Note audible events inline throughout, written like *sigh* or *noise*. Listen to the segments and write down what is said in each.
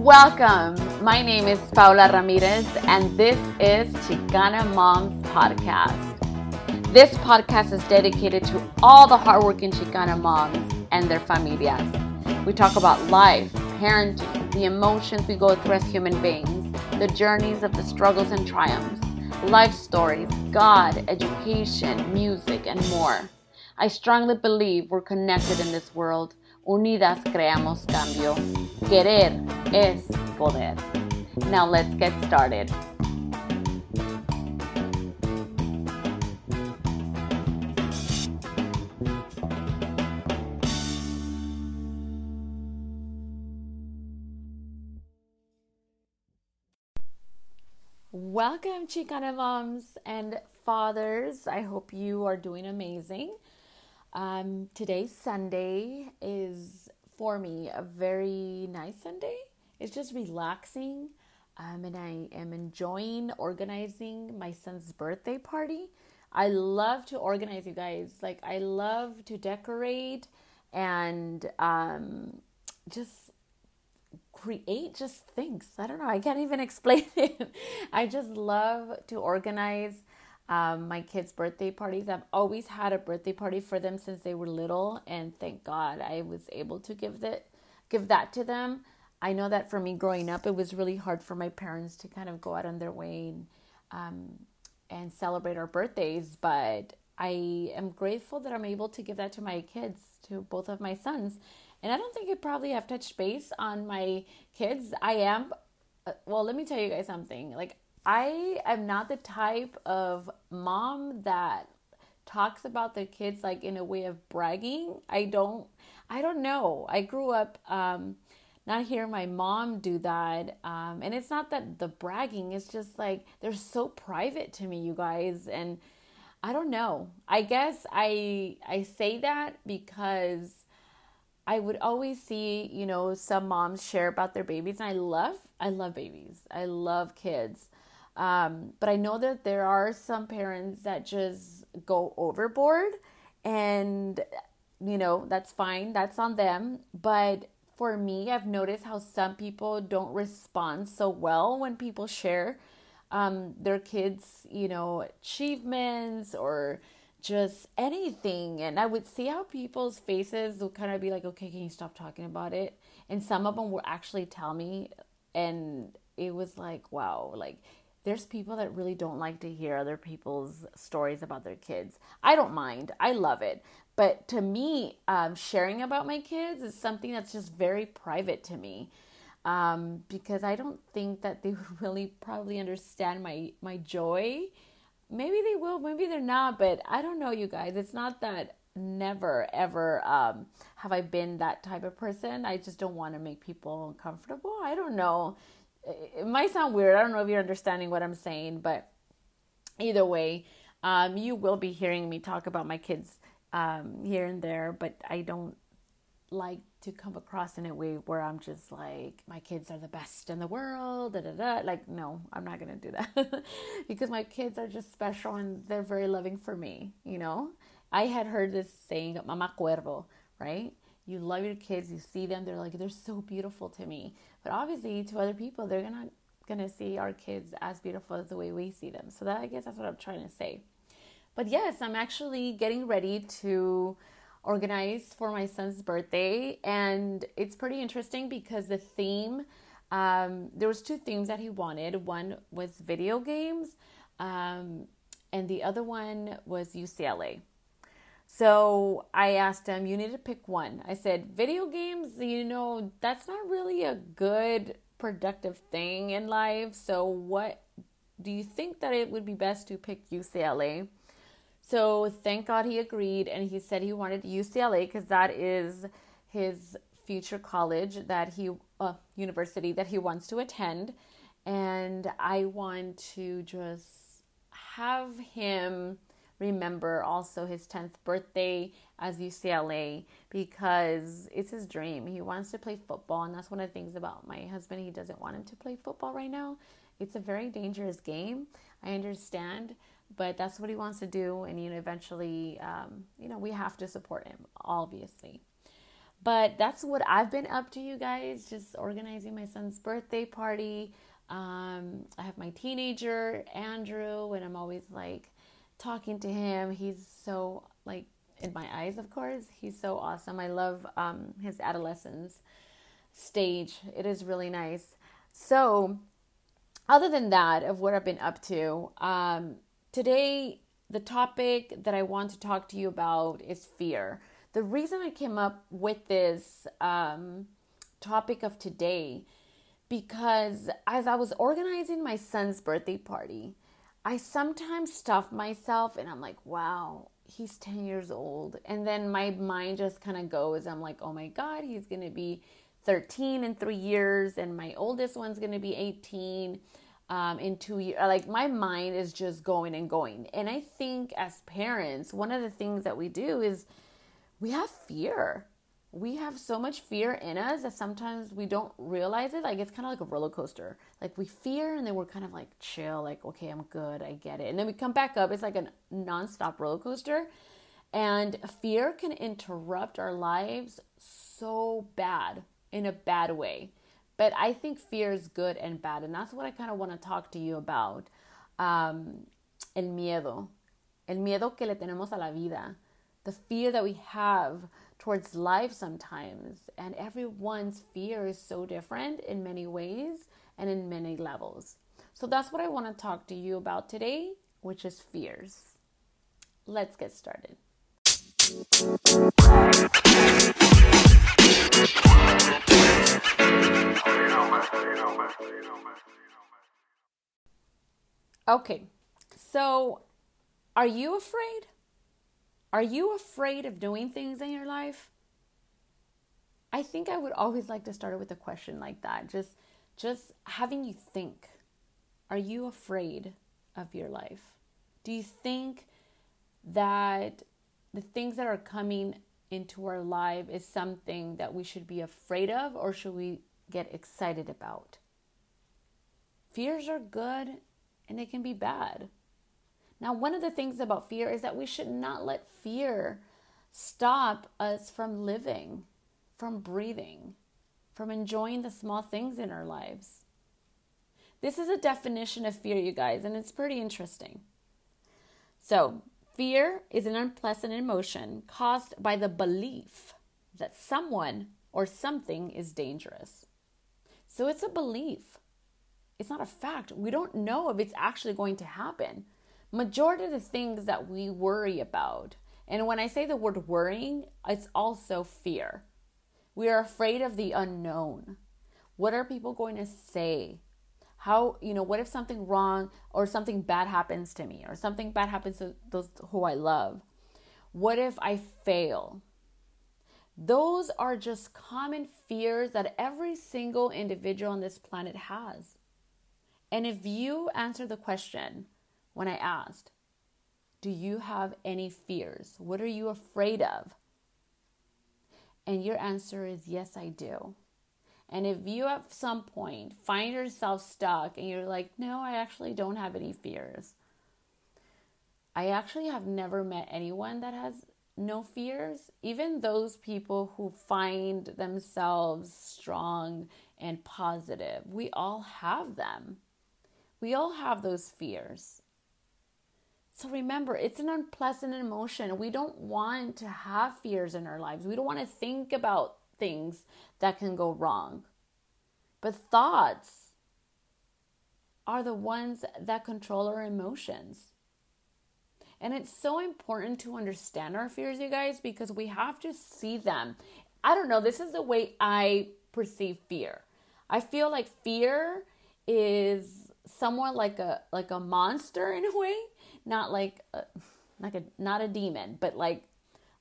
Welcome. My name is Paula Ramirez, and this is Chicana Moms Podcast. This podcast is dedicated to all the hardworking Chicana moms and their familias. We talk about life, parenting, the emotions we go through as human beings, the journeys of the struggles and triumphs, life stories, God, education, music, and more. I strongly believe we're connected in this world. Unidas creamos cambio. Querer es poder. Now let's get started. Welcome, Chicana moms and fathers. I hope you are doing amazing. Um, today's Sunday is for me a very nice Sunday. It's just relaxing, um, and I am enjoying organizing my son's birthday party. I love to organize, you guys. Like, I love to decorate and um, just create just things. I don't know. I can't even *laughs* explain it. I just love to organize um, my kids' birthday parties. I've always had a birthday party for them since they were little, and thank God I was able to give that give that to them. I know that for me growing up, it was really hard for my parents to kind of go out on their way and um, and celebrate our birthdays, but I am grateful that I'm able to give that to my kids, to both of my sons. And I don't think I probably have touched base on my kids. I am, uh, well, let me tell you guys something. Like, I am not the type of mom that talks about their kids like in a way of bragging. I don't I don't know. I grew up um not hearing my mom do that. Um and it's not that the bragging, it's just like they're so private to me, you guys, and I don't know. I guess I I say that because I would always see, you know, some moms share about their babies and I love I love babies. I love kids. Um, but I know that there are some parents that just go overboard, and you know, that's fine, that's on them. But for me, I've noticed how some people don't respond so well when people share um, their kids, you know, achievements or just anything. And I would see how people's faces would kind of be like, okay, can you stop talking about it? And some of them would actually tell me, and it was like, wow, like there's people that really don't like to hear other people's stories about their kids. I don't mind, I love it. But to me, um, sharing about my kids is something that's just very private to me um, because I don't think that they *laughs* would really probably understand my, my joy. Maybe they will, maybe they're not, but I don't know, you guys. It's not that never ever um, have I been that type of person. I just don't want to make people uncomfortable. I don't know it might sound weird. I don't know if you're understanding what I'm saying, but either way, um, you will be hearing me talk about my kids um, here and there, but I don't like to come across in a way where I'm just like, my kids are the best in the world, da da da. Like, no, I'm not gonna do that *laughs* because my kids are just special and they're very loving for me, you know? I had heard this saying, Mama Cuervo, right? You love your kids, you see them, they're like, they're so beautiful to me. But obviously, to other people, they're gonna gonna see our kids as beautiful as the way we see them. So that I guess that's what I'm trying to say. But yes, I'm actually getting ready to organize for my son's birthday, and it's pretty interesting because the theme. Um, there was two themes that he wanted. One was video games, um, and the other one was UCLA. So I asked him, You need to pick one. I said, Video games, you know, that's not really a good productive thing in life. So, what do you think that it would be best to pick UCLA? So, thank God he agreed and he said he wanted UCLA because that is his future college that he, uh, university that he wants to attend. And I want to just have him remember also his 10th birthday as UCLA because it's his dream. He wants to play football, and that's one of the things about my husband. He doesn't want him to play football right now. It's a very dangerous game. I understand, but that's what he wants to do, and you know, eventually, um, you know, we have to support him, obviously. But that's what I've been up to, you guys. Just organizing my son's birthday party. Um, I have my teenager, Andrew, and I'm always like talking to him. He's so, like, in my eyes, of course, he's so awesome. I love um, his adolescence stage. It is really nice. So, other than that, of what I've been up to, um, today the topic that I want to talk to you about is fear. The reason I came up with this um, topic of today because as I was organizing my son's birthday party, I sometimes stuff myself and I'm like, wow, he's 10 years old. And then my mind just kind of goes, I'm like, oh my God, he's going to be 13 in three years, and my oldest one's going to be 18 um, in two years. Like my mind is just going and going. And I think as parents, one of the things that we do is we have fear. We have so much fear in us that sometimes we don't realize it. Like it's kind of like a roller coaster. Like we fear and then we're kind of like chill, like, okay, I'm good, I get it. And then we come back up. It's like a nonstop roller coaster. And fear can interrupt our lives so bad in a bad way. But I think fear is good and bad. And that's what I kind of want to talk to you about. Um, el miedo. El miedo que le tenemos a la vida. The fear that we have towards life sometimes. And everyone's fear is so different in many ways and in many levels. So that's what I want to talk to you about today, which is fears. Let's get started. Okay, so are you afraid? Are you afraid of doing things in your life? I think I would always like to start with a question like that. Just just having you think. Are you afraid of your life? Do you think that the things that are coming into our life is something that we should be afraid of or should we get excited about? Fears are good and they can be bad. Now, one of the things about fear is that we should not let fear stop us from living, from breathing, from enjoying the small things in our lives. This is a definition of fear, you guys, and it's pretty interesting. So, Fear is an unpleasant emotion caused by the belief that someone or something is dangerous. So it's a belief. It's not a fact. We don't know if it's actually going to happen. Majority of the things that we worry about, and when I say the word worrying, it's also fear. We are afraid of the unknown. What are people going to say? how you know what if something wrong or something bad happens to me or something bad happens to those who i love what if i fail those are just common fears that every single individual on this planet has and if you answer the question when i asked do you have any fears what are you afraid of and your answer is yes i do and if you at some point find yourself stuck and you're like, no, I actually don't have any fears. I actually have never met anyone that has no fears. Even those people who find themselves strong and positive, we all have them. We all have those fears. So remember, it's an unpleasant emotion. We don't want to have fears in our lives. We don't want to think about things that can go wrong. But thoughts are the ones that control our emotions. And it's so important to understand our fears, you guys, because we have to see them. I don't know, this is the way I perceive fear. I feel like fear is somewhat like a like a monster in a way, not like a, like a not a demon, but like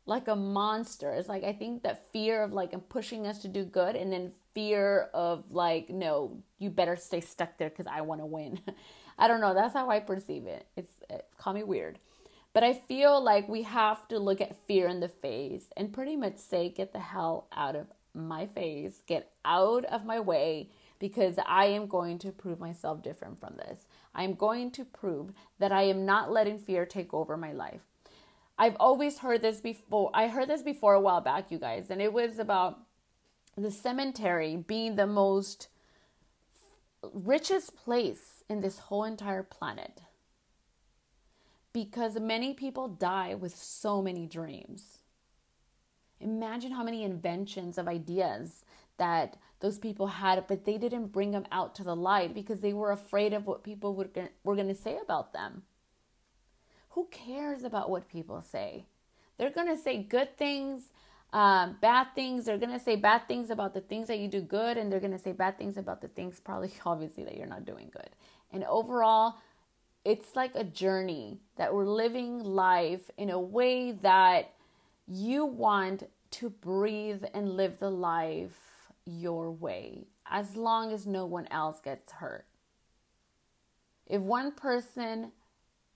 like a monster. It's like I think that fear of like pushing us to do good and then fear of like no, you better stay stuck there cuz I want to win. *laughs* I don't know, that's how I perceive it. It's it, call me weird. But I feel like we have to look at fear in the face and pretty much say get the hell out of my face, get out of my way because I am going to prove myself different from this. I am going to prove that I am not letting fear take over my life. I've always heard this before. I heard this before a while back, you guys, and it was about the cemetery being the most richest place in this whole entire planet. Because many people die with so many dreams. Imagine how many inventions of ideas that those people had, but they didn't bring them out to the light because they were afraid of what people were going to say about them. Who cares about what people say? They're going to say good things, um, bad things. They're going to say bad things about the things that you do good, and they're going to say bad things about the things, probably, *laughs* obviously, that you're not doing good. And overall, it's like a journey that we're living life in a way that you want to breathe and live the life your way as long as no one else gets hurt. If one person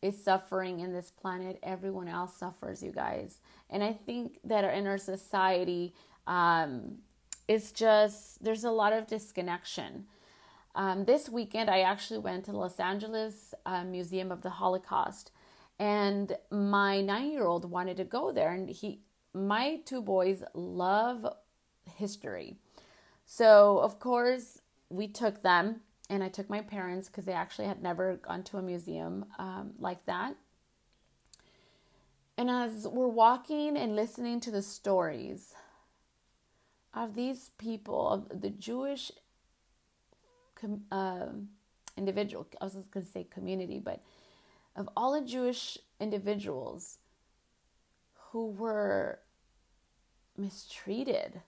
is suffering in this planet, everyone else suffers, you guys. And I think that in our society, um, it's just, there's a lot of disconnection. Um, this weekend, I actually went to Los Angeles uh, Museum of the Holocaust, and my nine year old wanted to go there. And he, my two boys love history. So, of course, we took them and I took my parents because they actually had never gone to a museum um, like that. And as we're walking and listening to the stories of these people, of the Jewish uh, individual, I was going to say community, but of all the Jewish individuals who were mistreated,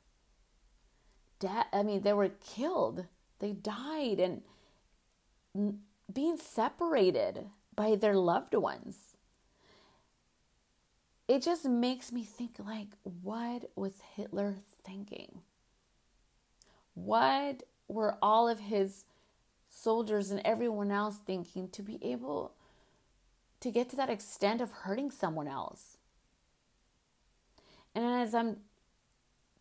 da- I mean, they were killed they died and being separated by their loved ones. It just makes me think like what was Hitler thinking? What were all of his soldiers and everyone else thinking to be able to get to that extent of hurting someone else? And as I'm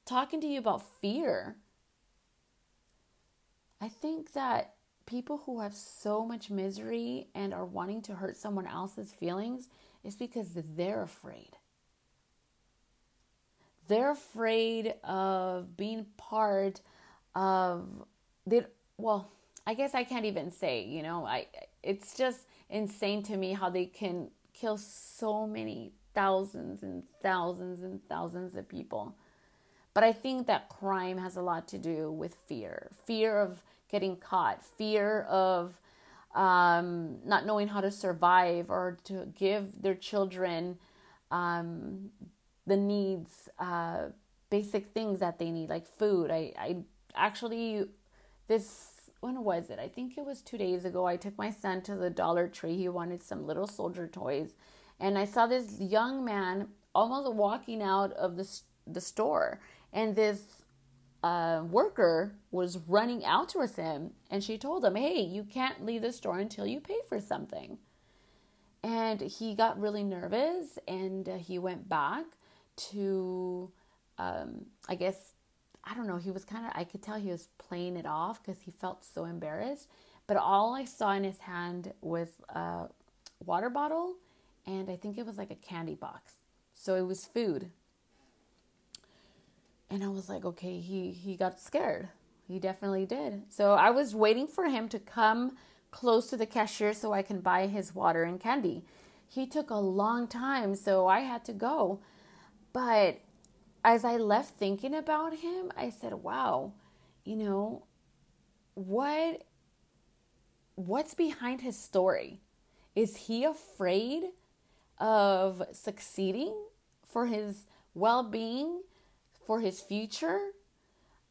talking to you about fear, I think that people who have so much misery and are wanting to hurt someone else's feelings is because they're afraid. They're afraid of being part of they well, I guess I can't even say, you know, I it's just insane to me how they can kill so many thousands and thousands and thousands of people. But I think that crime has a lot to do with fear. Fear of getting caught, fear of um, not knowing how to survive or to give their children um, the needs, uh, basic things that they need, like food. I, I actually, this, when was it? I think it was two days ago. I took my son to the Dollar Tree. He wanted some little soldier toys. And I saw this young man almost walking out of the, the store. And this uh, worker was running out towards him and she told him, Hey, you can't leave the store until you pay for something. And he got really nervous and uh, he went back to, um, I guess, I don't know, he was kind of, I could tell he was playing it off because he felt so embarrassed. But all I saw in his hand was a water bottle and I think it was like a candy box. So it was food and I was like, okay, he he got scared. He definitely did. So I was waiting for him to come close to the cashier so I can buy his water and candy. He took a long time, so I had to go. But as I left thinking about him, I said, "Wow, you know, what what's behind his story? Is he afraid of succeeding for his well-being?" For his future?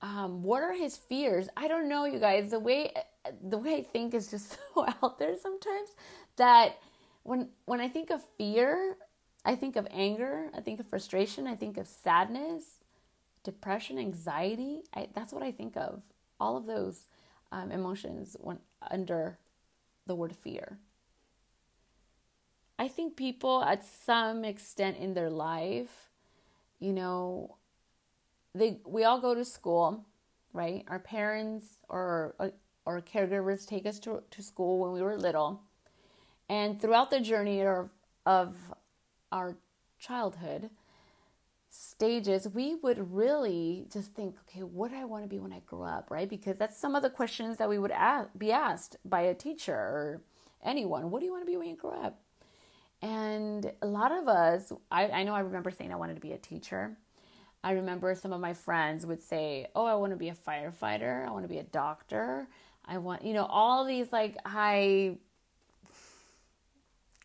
Um, what are his fears? I don't know, you guys. The way the way I think is just *laughs* so out there sometimes that when when I think of fear, I think of anger, I think of frustration, I think of sadness, depression, anxiety. I, that's what I think of. All of those um, emotions when under the word fear. I think people at some extent in their life, you know, they we all go to school, right? Our parents or uh, or caregivers take us to, to school when we were little. And throughout the journey of, of our childhood stages, we would really just think, okay, what do I want to be when I grow up, right? Because that's some of the questions that we would ask, be asked by a teacher or anyone. What do you want to be when you grow up? And a lot of us, I, I know I remember saying I wanted to be a teacher. I remember some of my friends would say, Oh, I want to be a firefighter. I want to be a doctor. I want, you know, all these like high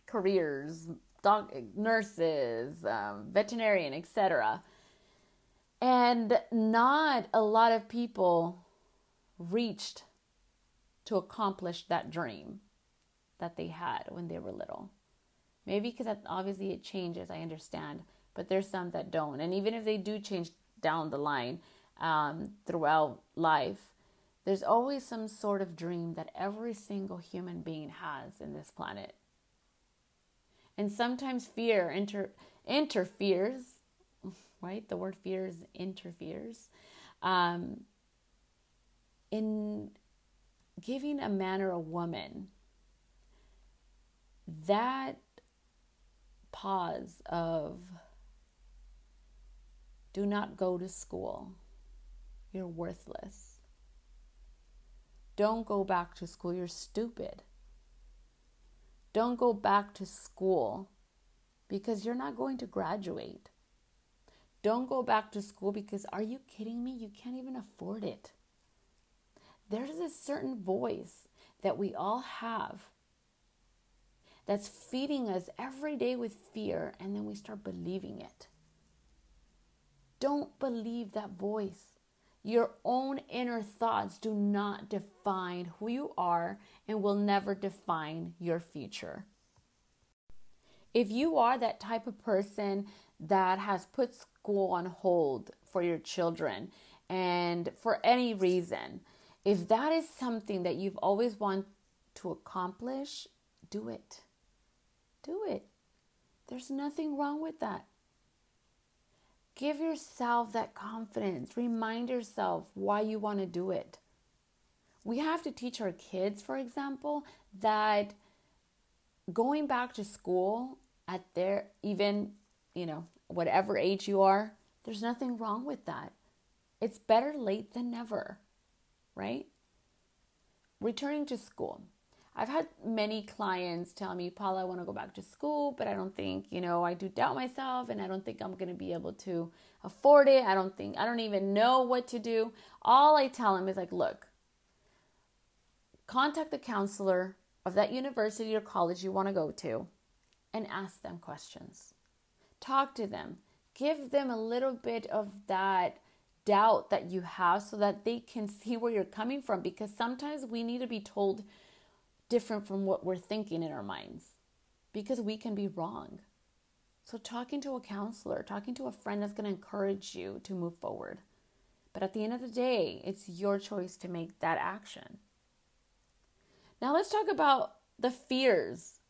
careers, doc, nurses, um, veterinarian, etc. And not a lot of people reached to accomplish that dream that they had when they were little. Maybe because obviously it changes, I understand, but there's some that don't. And even if they do change down the line um, throughout life, there's always some sort of dream that every single human being has in this planet. And sometimes fear inter- interferes, *laughs* right? The word fears interferes um, in giving a man or a woman that pause of do not go to school. You're worthless. Don't go back to school. You're stupid. Don't go back to school because you're not going to graduate. Don't go back to school because are you kidding me? You can't even afford it. There's a certain voice that we all have that's feeding us every day with fear, and then we start believing it. Don't believe that voice. Your own inner thoughts do not define who you are and will never define your future. If you are that type of person that has put school on hold for your children and for any reason, if that is something that you've always wanted to accomplish, do it. Do it. There's nothing wrong with that. Give yourself that confidence. Remind yourself why you want to do it. We have to teach our kids, for example, that going back to school at their even, you know, whatever age you are, there's nothing wrong with that. It's better late than never, right? Returning to school. I've had many clients tell me, Paula, I want to go back to school, but I don't think, you know, I do doubt myself and I don't think I'm going to be able to afford it. I don't think, I don't even know what to do. All I tell them is like, look, contact the counselor of that university or college you want to go to and ask them questions. Talk to them. Give them a little bit of that doubt that you have so that they can see where you're coming from because sometimes we need to be told different from what we're thinking in our minds because we can be wrong. So, talking to a counselor, talking to a friend that's going to encourage you to move forward. But at the end of the day, it's your choice to make that action. Now, let's talk about the fears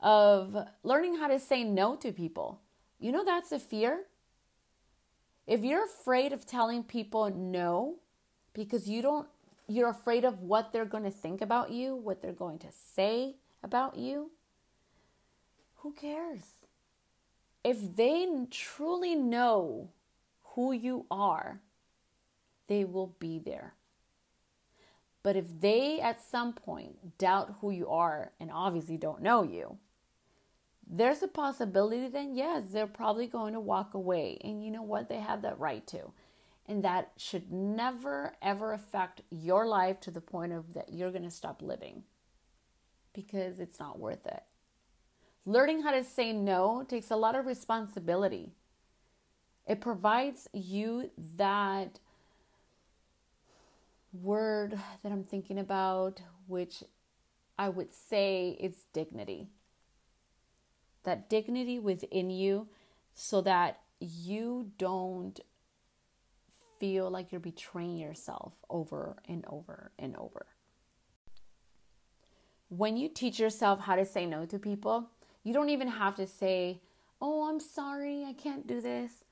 of learning how to say no to people. You know, that's a fear. If you're afraid of telling people no because you don't you're afraid of what they're going to think about you, what they're going to say about you, who cares? If they truly know who you are, they will be there. But if they at some point doubt who you are and obviously don't know you, there's a possibility then, yes, they're probably going to walk away. And you know what? They have that right to and that should never ever affect your life to the point of that you're going to stop living because it's not worth it. Learning how to say no takes a lot of responsibility. It provides you that word that I'm thinking about, which I would say is dignity. That dignity within you so that you don't feel like you're betraying yourself over and over and over. When you teach yourself how to say no to people, you don't even have to say, "Oh, I'm sorry, I can't do this."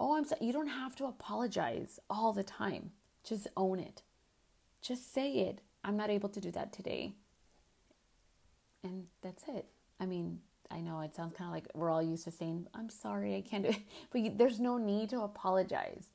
Oh, I'm sorry. You don't have to apologize all the time. Just own it. Just say it. I'm not able to do that today. And that's it. I mean, I know it sounds kind of like we're all used to saying, I'm sorry, I can't do it. *laughs* But you, there's no need to apologize.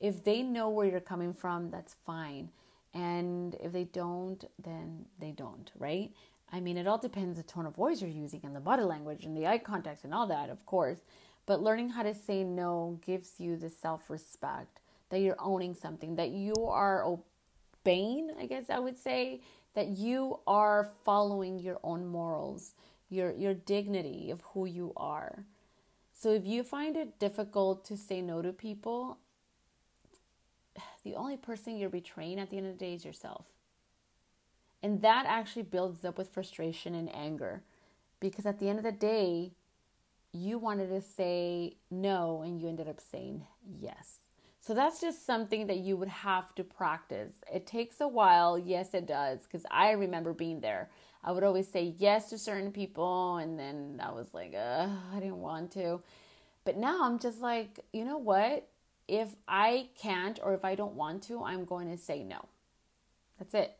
If they know where you're coming from, that's fine. And if they don't, then they don't, right? I mean, it all depends the tone of voice you're using and the body language and the eye contact and all that, of course. But learning how to say no gives you the self respect that you're owning something, that you are obeying, I guess I would say, that you are following your own morals, your your dignity of who you are. So if you find it difficult to say no to people, the only person you're betraying at the end of the day is yourself. And that actually builds up with frustration and anger because at the end of the day, you wanted to say no and you ended up saying yes. So that's just something that you would have to practice. It takes a while. Yes, it does. Because I remember being there. I would always say yes to certain people, and then I was like, I didn't want to. But now I'm just like, you know what? If I can't or if I don't want to, I'm going to say no. That's it.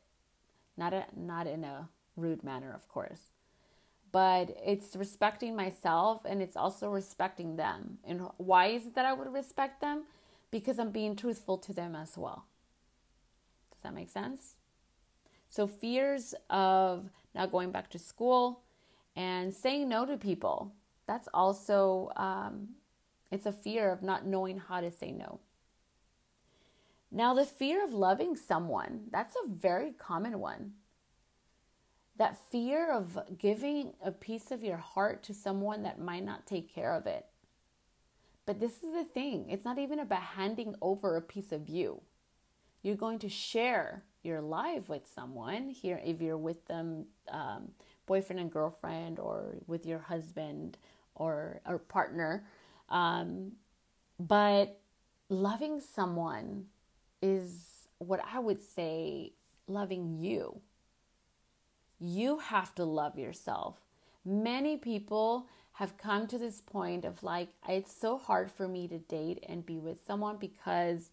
Not a, not in a rude manner, of course. But it's respecting myself and it's also respecting them. And why is it that I would respect them? because I'm being truthful to them as well. Does that make sense? So, fears of not going back to school and saying no to people, that's also, um, it's a fear of not knowing how to say no. Now, the fear of loving someone, that's a very common one. That fear of giving a piece of your heart to someone that might not take care of it. But this is the thing it's not even about handing over a piece of you. You're going to share your life with someone here, if you're with them, um, boyfriend and girlfriend, or with your husband or, or partner. Um, but loving someone is what I would say loving you. You have to love yourself. Many people have come to this point of like, it's so hard for me to date and be with someone because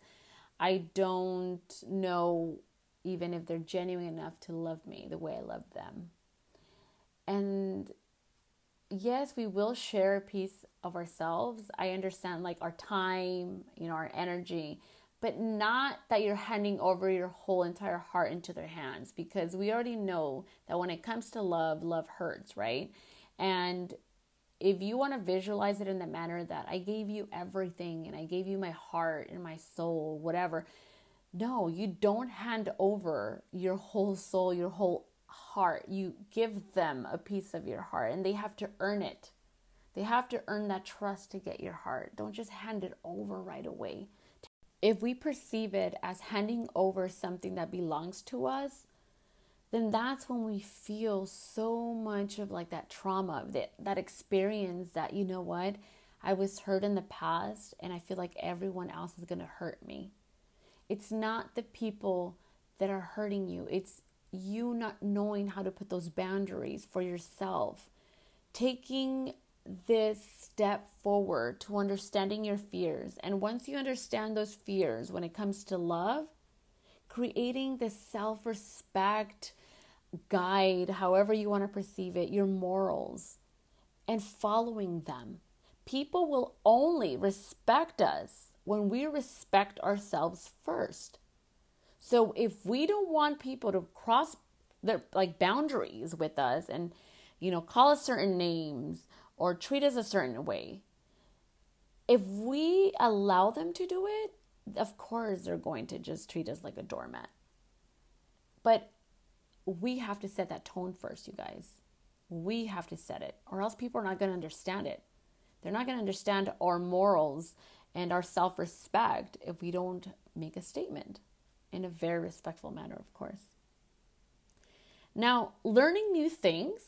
I don't know even if they're genuine enough to love me the way I love them. And yes, we will share a piece of ourselves. I understand like our time, you know, our energy, but not that you're handing over your whole entire heart into their hands because we already know that when it comes to love, love hurts, right? And if you want to visualize it in the manner that I gave you everything and I gave you my heart and my soul, whatever, no, you don't hand over your whole soul, your whole heart. You give them a piece of your heart and they have to earn it. They have to earn that trust to get your heart. Don't just hand it over right away. If we perceive it as handing over something that belongs to us, then that's when we feel so much of like that trauma, that that experience that you know what, I was hurt in the past and I feel like everyone else is going to hurt me. It's not the people that are hurting you. It's you not knowing how to put those boundaries for yourself. Taking this step forward to understanding your fears. And once you understand those fears when it comes to love, creating this self respect guide, however you want to perceive it, your morals and following them. People will only respect us when we respect ourselves first. So if we don't want people to cross their like boundaries with us and you know call us certain names or treat us a certain way, if we allow them to do it, of course they're going to just treat us like a doormat. But we have to set that tone first, you guys. We have to set it, or else people are not going to understand it. They're not going to understand our morals and our self respect if we don't make a statement in a very respectful manner, of course. Now, learning new things,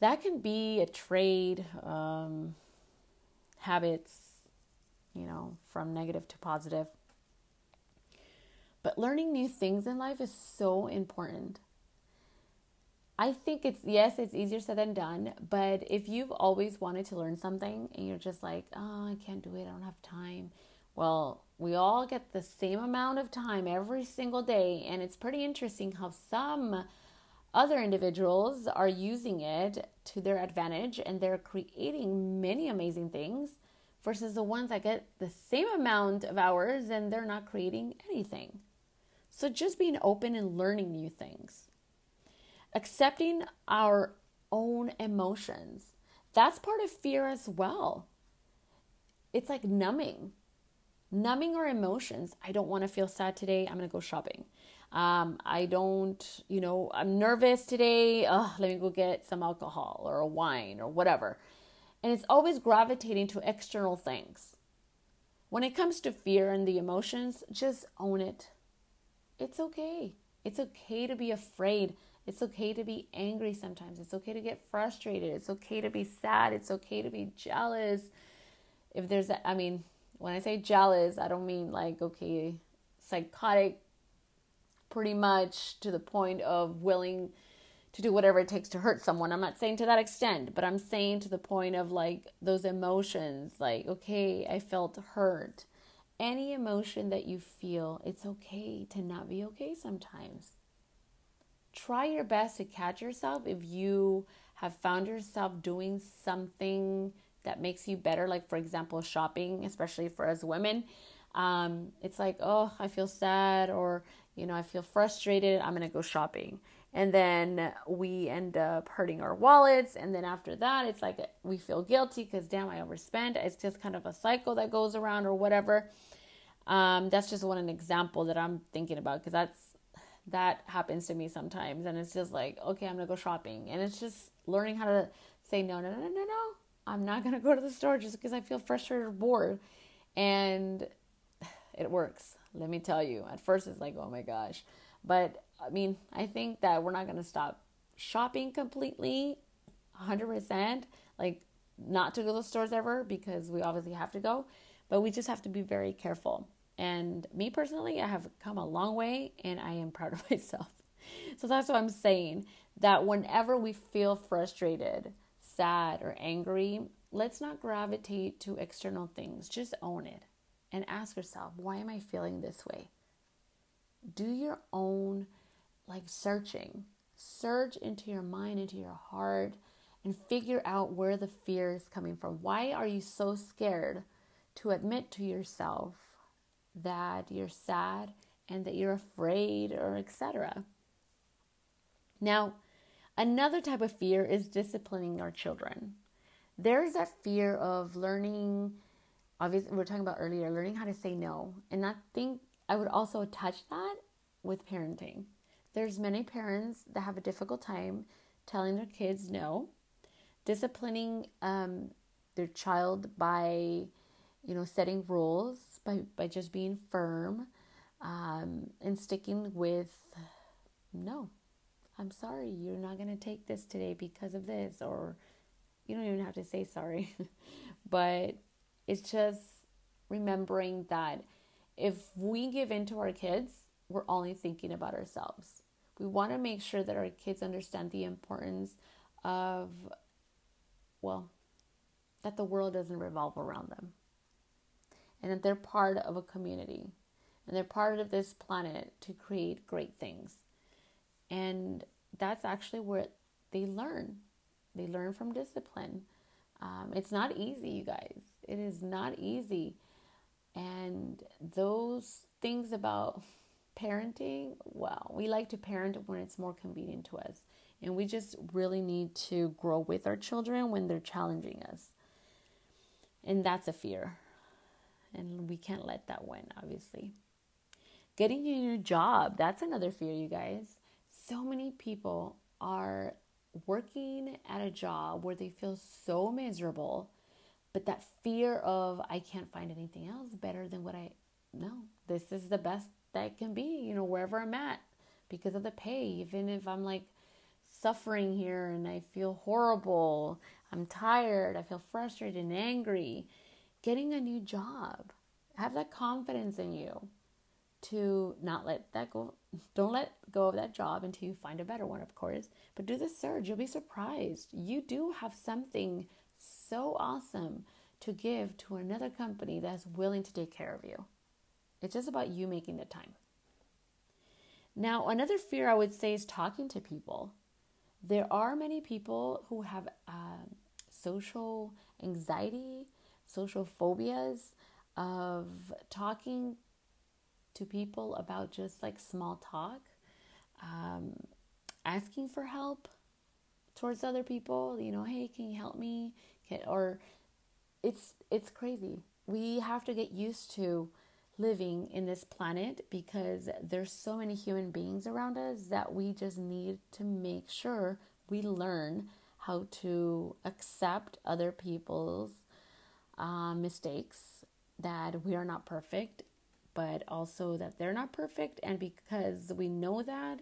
that can be a trade, um, habits, you know, from negative to positive. But learning new things in life is so important. I think it's, yes, it's easier said than done, but if you've always wanted to learn something and you're just like, oh, I can't do it, I don't have time. Well, we all get the same amount of time every single day, and it's pretty interesting how some Other individuals are using it to their advantage and they're creating many amazing things versus the ones that get the same amount of hours and they're not creating anything. So just being open and learning new things. Accepting our own emotions. That's part of fear as well. It's like numbing, numbing our emotions. I don't want to feel sad today. I'm going to go shopping. Um, I don't, you know, I'm nervous today. Ugh, let me go get some alcohol or a wine or whatever. And it's always gravitating to external things. When it comes to fear and the emotions, just own it. It's okay. It's okay to be afraid. It's okay to be angry sometimes. It's okay to get frustrated. It's okay to be sad. It's okay to be jealous. If there's, a, I mean, when I say jealous, I don't mean like, okay, psychotic pretty much to the point of willing to do whatever it takes to hurt someone. I'm not saying to that extent, but I'm saying to the point of like those emotions, like, okay, I felt hurt. Any emotion that you feel, it's okay to not be okay sometimes. Try your best to catch yourself if you have found yourself doing something that makes you better, like, for example, shopping, especially for us women. Um, it's like, oh, I feel sad, or you know, I feel frustrated, I'm to go shopping. And then we end up hurting our wallets. And then after that, it's like we feel guilty because, damn, I overspent. It's just kind of a cycle that goes around or whatever. Um, that's just one an example that I'm thinking about because that's that happens to me sometimes. And it's just like, okay, I'm to go shopping. And it's just learning how to say, no, no, no, no, no. I'm not going to go to the store just because I feel frustrated or bored. And it works. Let me tell you. At first, it's like, oh my gosh. But I mean, I think that we're not going to stop shopping completely 100%. Like, not to go to the stores ever because we obviously have to go, but we just have to be very careful. And me personally, I have come a long way and I am proud of *laughs* myself. So that's what I'm saying that whenever we feel frustrated, sad, or angry, let's not gravitate to external things. Just own it and ask yourself, why am I feeling this way? Do your own like searching. Search into your mind, into your heart, and figure out where the fear is coming from. Why are you so scared to admit to yourself that you're sad and that you're afraid or etc. Now, another type of fear is disciplining our children. There's that fear of learning obviously we were talking about earlier learning how to say no. And i think i would also touch that with parenting. There's many parents that have a difficult time telling their kids no. Disciplining um, their child by you know setting rules by, by just being firm um, and sticking with no i'm sorry you're not going to take this today because of this or you don't even have to say sorry *laughs* but it's just remembering that if we give in to our kids, we're only thinking about ourselves. We want to make sure that our kids understand the importance of, well, that the world doesn't revolve around them and that they're part of a community and they're part of this planet to create great things. And that's actually where they learn. They learn from discipline. Um, it's not easy, you guys. It is not easy. And those things about parenting, well, we like to parent when it's more convenient to us. And we just really need to grow with our children when they're challenging us. And that's a fear. And we can't let that win, obviously. Getting a new job, that's another fear, you guys. So many people are working at a job where they feel so miserable, but that fear of I can't find anything else better than what I know. This is the best that can be, you know, wherever I'm at because of the pay. Even if I'm like suffering here and I feel horrible, I'm tired, I feel frustrated and angry, getting a new job. Have that confidence in you to not let that go. Don't let go of that job until you find a better one, of course. But do the search. You'll be surprised. You do have something so awesome to give to another company that's willing to take care of you. It's just about you making the time. Now, another fear I would say is talking to people. there are many people who have uh, social anxiety, social phobias of talking to people about just like small talk, um, asking for help towards other people. You know, hey, can you help me? Can, or it's it's crazy. We have to get used to living in this planet because there's so many human beings around us that we just need to make sure we learn how to accept other people's uh, mistakes that we are not perfect but also that they're not perfect and because we know that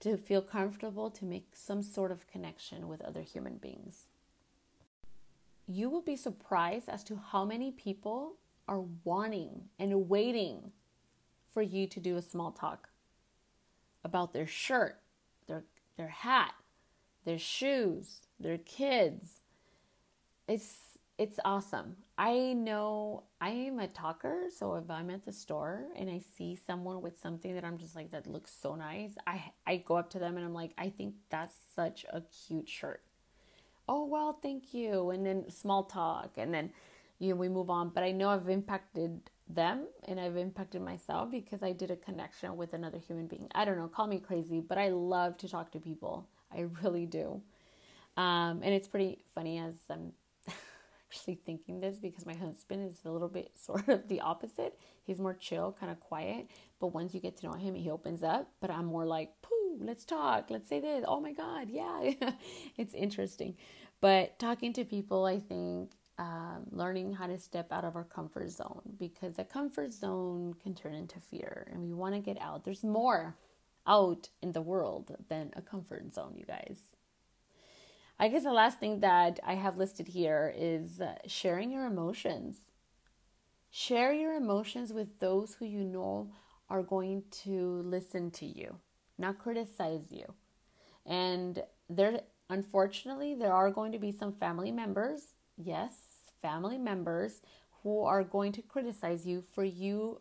to feel comfortable to make some sort of connection with other human beings you will be surprised as to how many people are wanting and waiting for you to do a small talk about their shirt, their their hat, their shoes, their kids. It's it's awesome. I know I am a talker, so if I'm at the store and I see someone with something that I'm just like that looks so nice, I I go up to them and I'm like, I think that's such a cute shirt. Oh well, thank you. And then small talk and then you know, we move on. But I know I've impacted them and I've impacted myself because I did a connection with another human being. I don't know, call me crazy, but I love to talk to people. I really do. Um, and it's pretty funny as I'm actually thinking this because my husband is a little bit *laughs* sort of the opposite. He's more chill, kind of quiet. But once you get to know him, he opens up. But I'm more like, pooh, let's talk. Let's say this. Oh my God. Yeah. *laughs* it's interesting. But talking to people, I think, um, learning how to step out of our comfort zone because a comfort zone can turn into fear and we want to get out. There's more out in the world than a comfort zone, you guys. I guess the last thing that I have listed here is uh, sharing your emotions. Share your emotions with those who you know are going to listen to you, not criticize you. And there unfortunately there are going to be some family members, yes, family members who are going to criticize you for you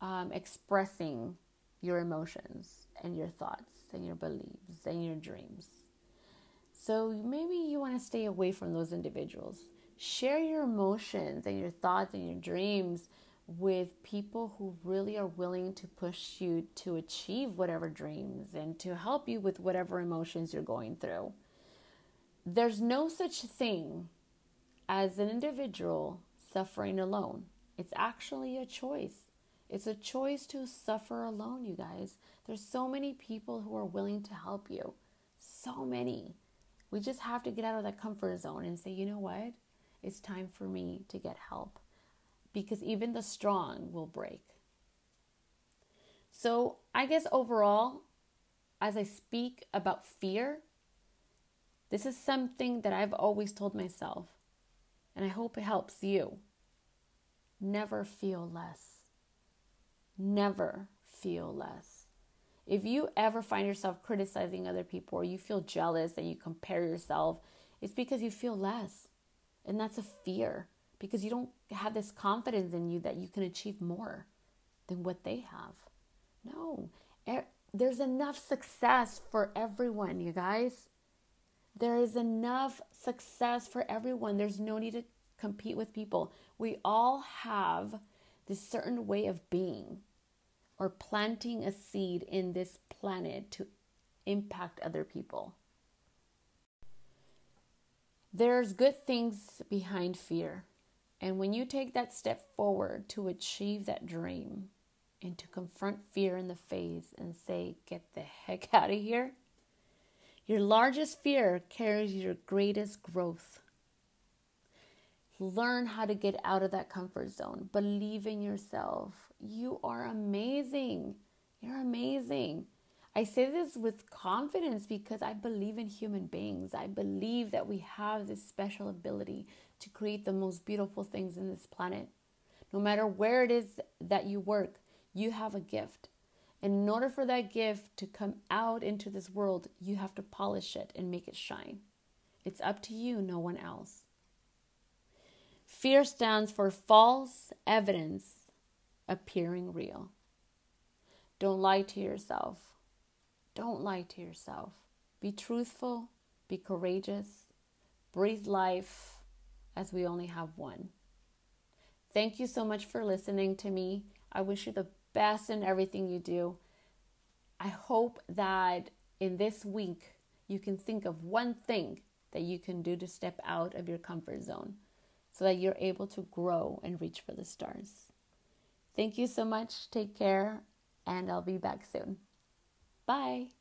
um, expressing your emotions and your thoughts and your beliefs and your dreams. So maybe you want to stay away from those individuals. Share your emotions and your thoughts and your dreams with people who really are willing to push you to achieve whatever dreams and to help you with whatever emotions you're going through. There's no such thing as an individual suffering alone. It's actually a choice. It's a choice to suffer alone, you guys. There's so many people who are willing to help you. So many. We just have to get out of that comfort zone and say, you know what? It's time for me to get help. Because even the strong will break. So, I guess overall, as I speak about fear, this is something that I've always told myself and I hope it helps you. Never feel less. Never feel less. If you ever find yourself criticizing other people or you feel jealous and you compare yourself, it's because you feel less. And that's a fear because you don't have this confidence in you that you can achieve more than what they have. No, there's enough success for everyone, you guys. There is enough success for everyone. There's no need to compete with people. We all have this certain way of being or planting a seed in this planet to impact other people. There's good things behind fear. And when you take that step forward to achieve that dream and to confront fear in the face and say, get the heck *laughs* out of here, your largest fear carries your greatest growth. Learn how to get out of that comfort zone. Believe in yourself. You are amazing. You're amazing. I say this with confidence because I believe in human beings. I believe that we have this special ability to create the most beautiful things in this planet. No matter where it is that you work, you have a gift. And in order for that gift to come out into this world, you have to polish it and make it shine. It's up to you, no one else. Fear stands for false evidence appearing real. Don't lie to yourself. Don't lie to yourself. Be truthful, be courageous, breathe life as we only have one. Thank you so much for listening to me. I wish you the best in everything you do. I hope that in this week you can think of one thing that you can do to step out of your comfort zone so that you're able to grow and reach for the stars. Thank you so much. Take care, and I'll be back soon. Bye.